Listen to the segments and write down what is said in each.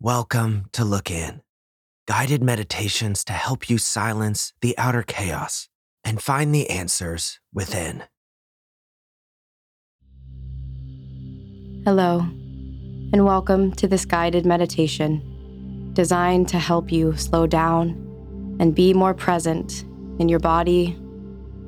Welcome to Look In, guided meditations to help you silence the outer chaos and find the answers within. Hello, and welcome to this guided meditation designed to help you slow down and be more present in your body,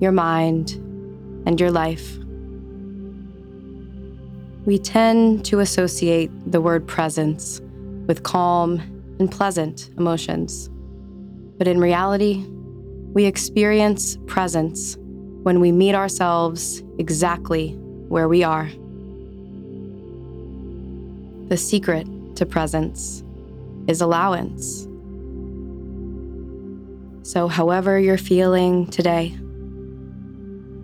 your mind, and your life. We tend to associate the word presence with calm and pleasant emotions. But in reality, we experience presence when we meet ourselves exactly where we are. The secret to presence is allowance. So, however you're feeling today,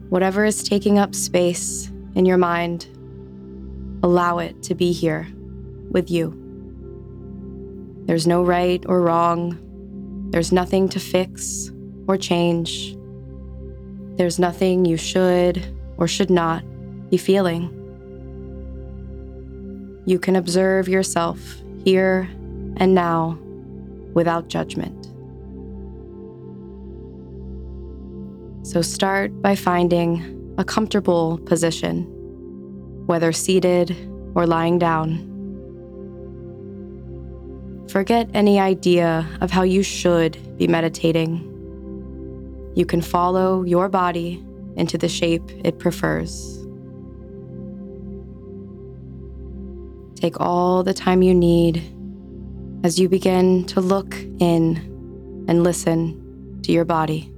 whatever is taking up space in your mind, allow it to be here with you. There's no right or wrong. There's nothing to fix or change. There's nothing you should or should not be feeling. You can observe yourself here and now without judgment. So start by finding a comfortable position, whether seated or lying down. Forget any idea of how you should be meditating. You can follow your body into the shape it prefers. Take all the time you need as you begin to look in and listen to your body.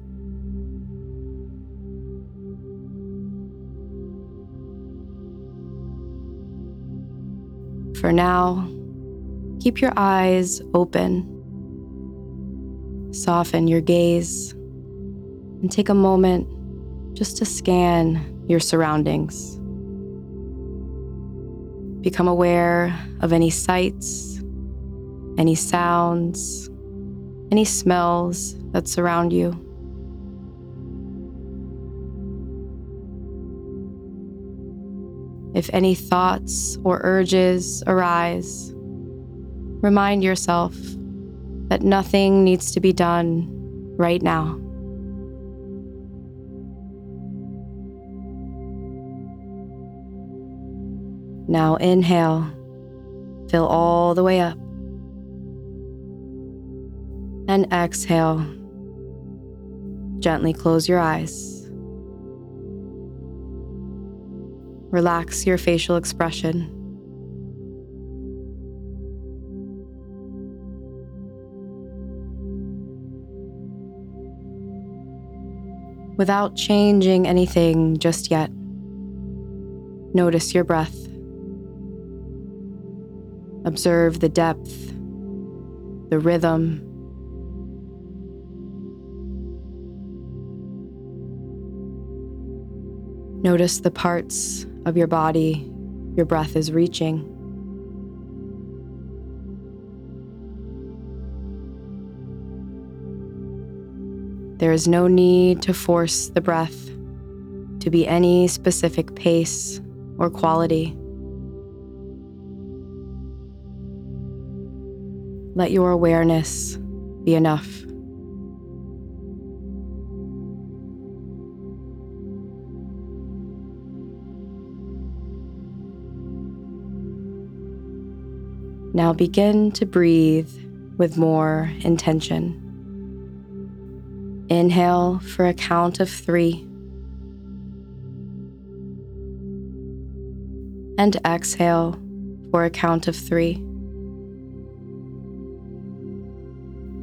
For now, Keep your eyes open. Soften your gaze and take a moment just to scan your surroundings. Become aware of any sights, any sounds, any smells that surround you. If any thoughts or urges arise, Remind yourself that nothing needs to be done right now. Now inhale, fill all the way up. And exhale, gently close your eyes. Relax your facial expression. Without changing anything just yet. Notice your breath. Observe the depth, the rhythm. Notice the parts of your body your breath is reaching. There is no need to force the breath to be any specific pace or quality. Let your awareness be enough. Now begin to breathe with more intention. Inhale for a count of three. And exhale for a count of three.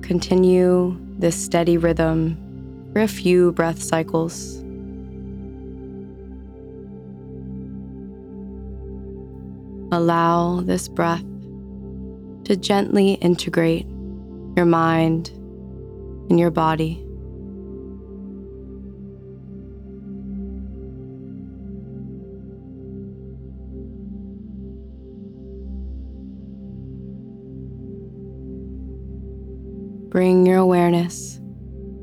Continue this steady rhythm for a few breath cycles. Allow this breath to gently integrate your mind and your body. Awareness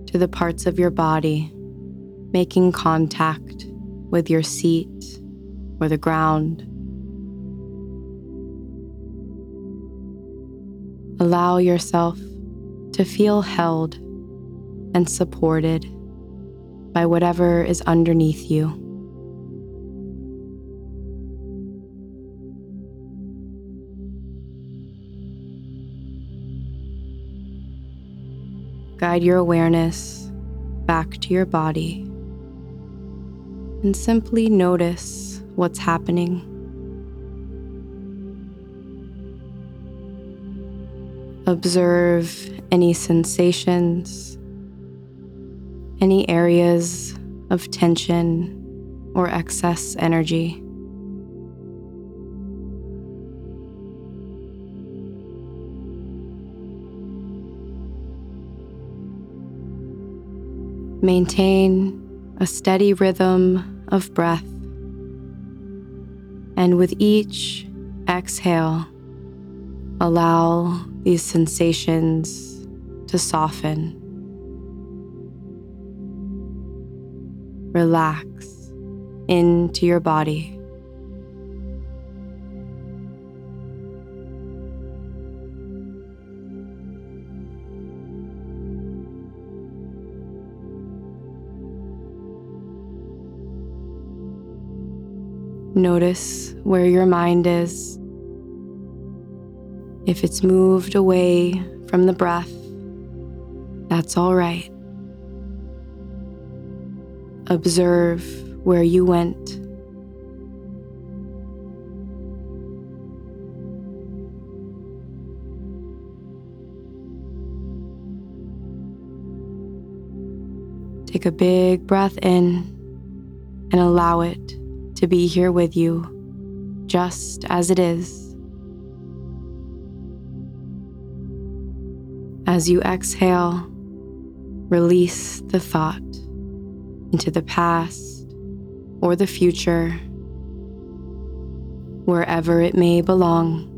to the parts of your body, making contact with your seat or the ground. Allow yourself to feel held and supported by whatever is underneath you. Guide your awareness back to your body and simply notice what's happening. Observe any sensations, any areas of tension or excess energy. Maintain a steady rhythm of breath. And with each exhale, allow these sensations to soften. Relax into your body. Notice where your mind is. If it's moved away from the breath, that's all right. Observe where you went. Take a big breath in and allow it to be here with you just as it is. As you exhale, release the thought into the past or the future, wherever it may belong.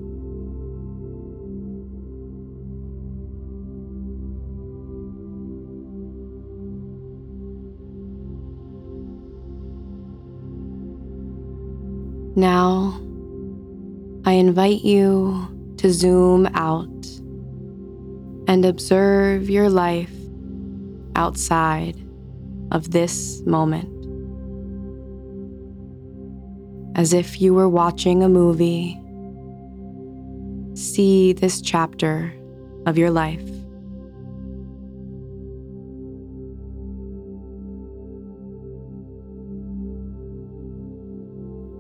Now, I invite you to zoom out and observe your life outside of this moment. As if you were watching a movie, see this chapter of your life.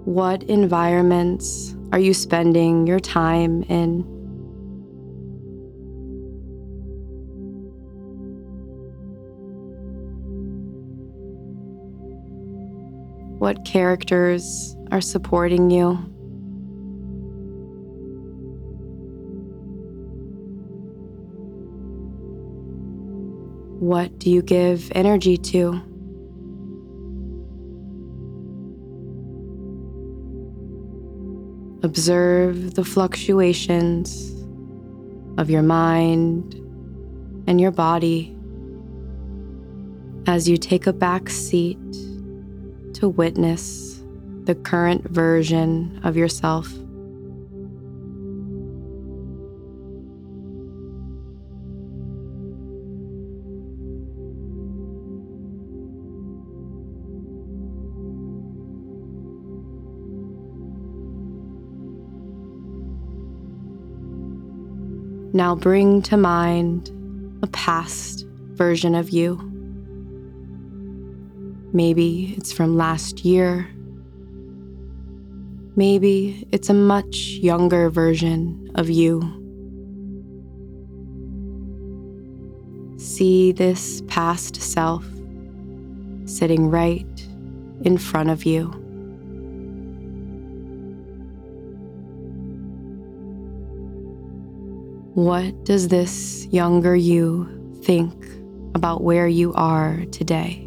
What environments are you spending your time in? What characters are supporting you? What do you give energy to? Observe the fluctuations of your mind and your body as you take a back seat to witness the current version of yourself. Now bring to mind a past version of you. Maybe it's from last year. Maybe it's a much younger version of you. See this past self sitting right in front of you. What does this younger you think about where you are today?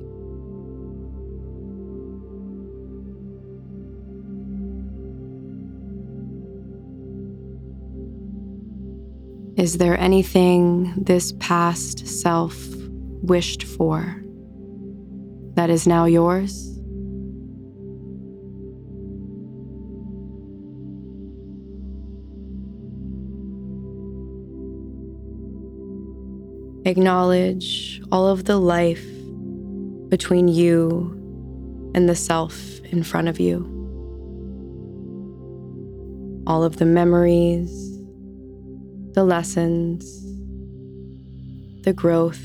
Is there anything this past self wished for that is now yours? Acknowledge all of the life between you and the self in front of you. All of the memories, the lessons, the growth.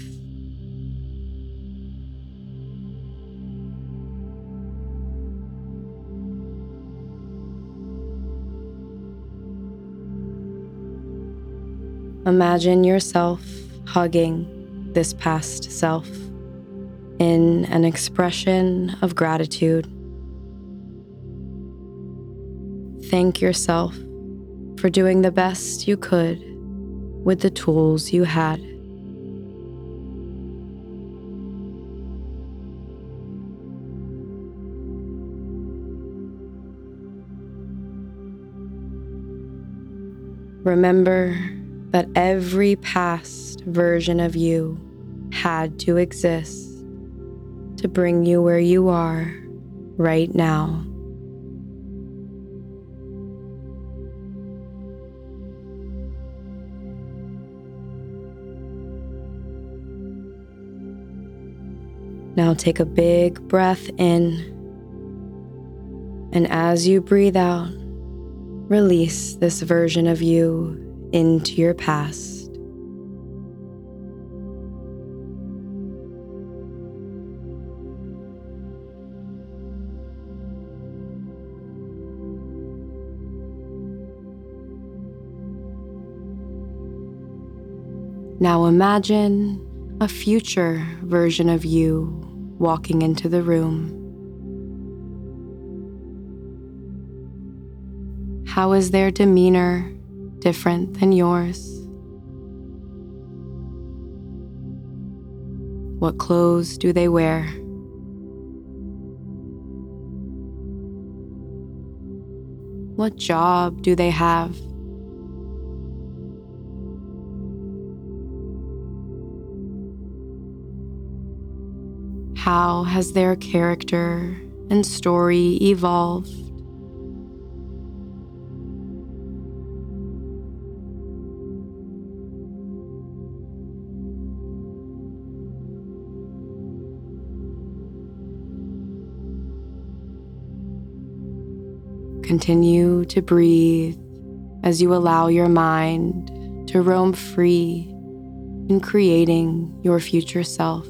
Imagine yourself hugging this past self in an expression of gratitude. Thank yourself for doing the best you could with the tools you had. Remember that every past version of you had to exist to bring you where you are right now. Now take a big breath in. And as you breathe out, release this version of you into your past. Now imagine a future version of you walking into the room. How is their demeanor different than yours? What clothes do they wear? What job do they have? How has their character and story evolved? Continue to breathe as you allow your mind to roam free in creating your future self.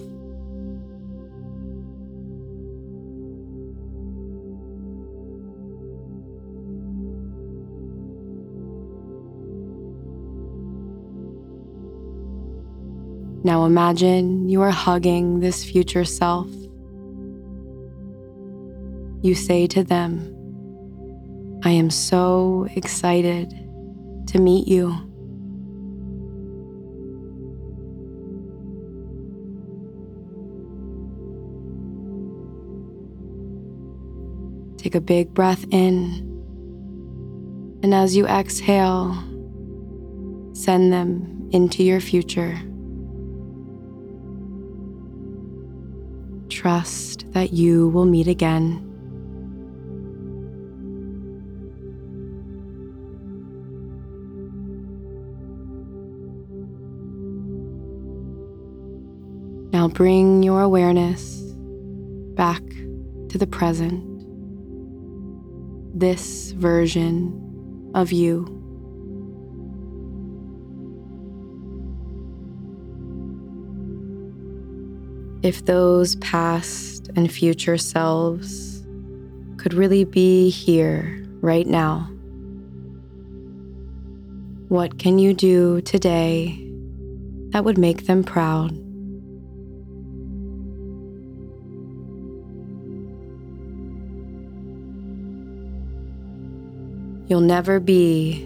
Now imagine you are hugging this future self. You say to them, I am so excited to meet you. Take a big breath in, and as you exhale, send them into your future. trust that you will meet again. Now bring your awareness back to the present, this version of you. if those past and future selves could really be here right now. What can you do today that would make them proud? You'll never be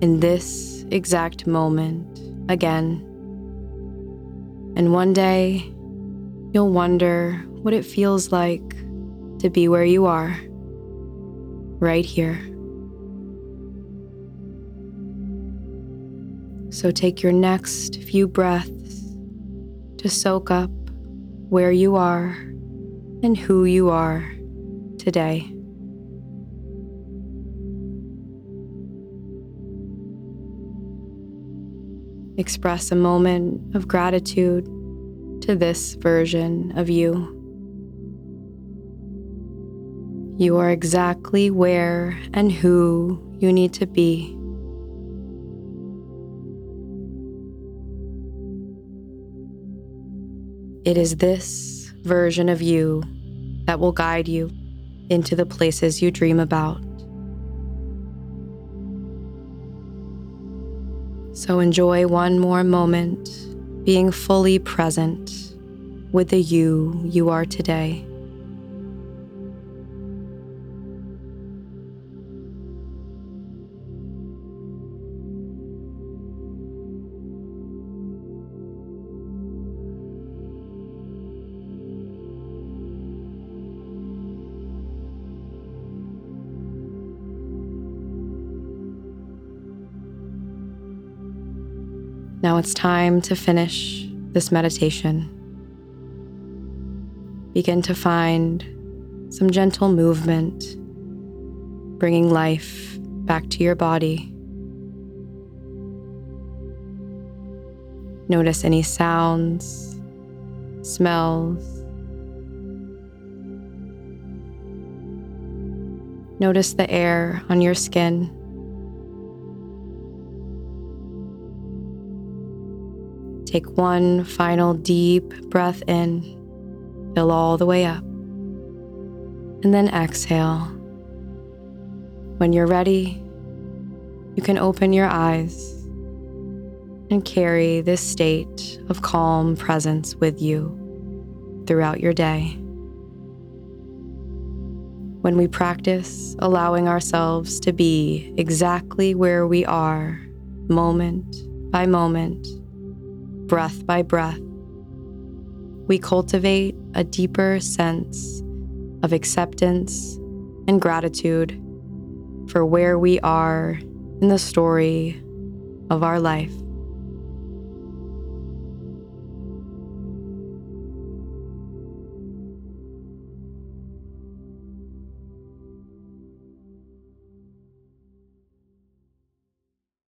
in this exact moment again. And one day, You'll wonder what it feels like to be where you are, right here. So take your next few breaths to soak up where you are and who you are today. Express a moment of gratitude to this version of you. You are exactly where and who you need to be. It is this version of you that will guide you into the places you dream about. So enjoy one more moment being fully present with the you you are today. Now it's time to finish this meditation. Begin to find some gentle movement, bringing life back to your body. Notice any sounds, smells. Notice the air on your skin. Take one final deep breath in, fill all the way up, and then exhale. When you're ready, you can open your eyes and carry this state of calm presence with you throughout your day. When we practice allowing ourselves to be exactly where we are, moment by moment, breath by breath, we cultivate a deeper sense of acceptance and gratitude for where we are in the story of our life.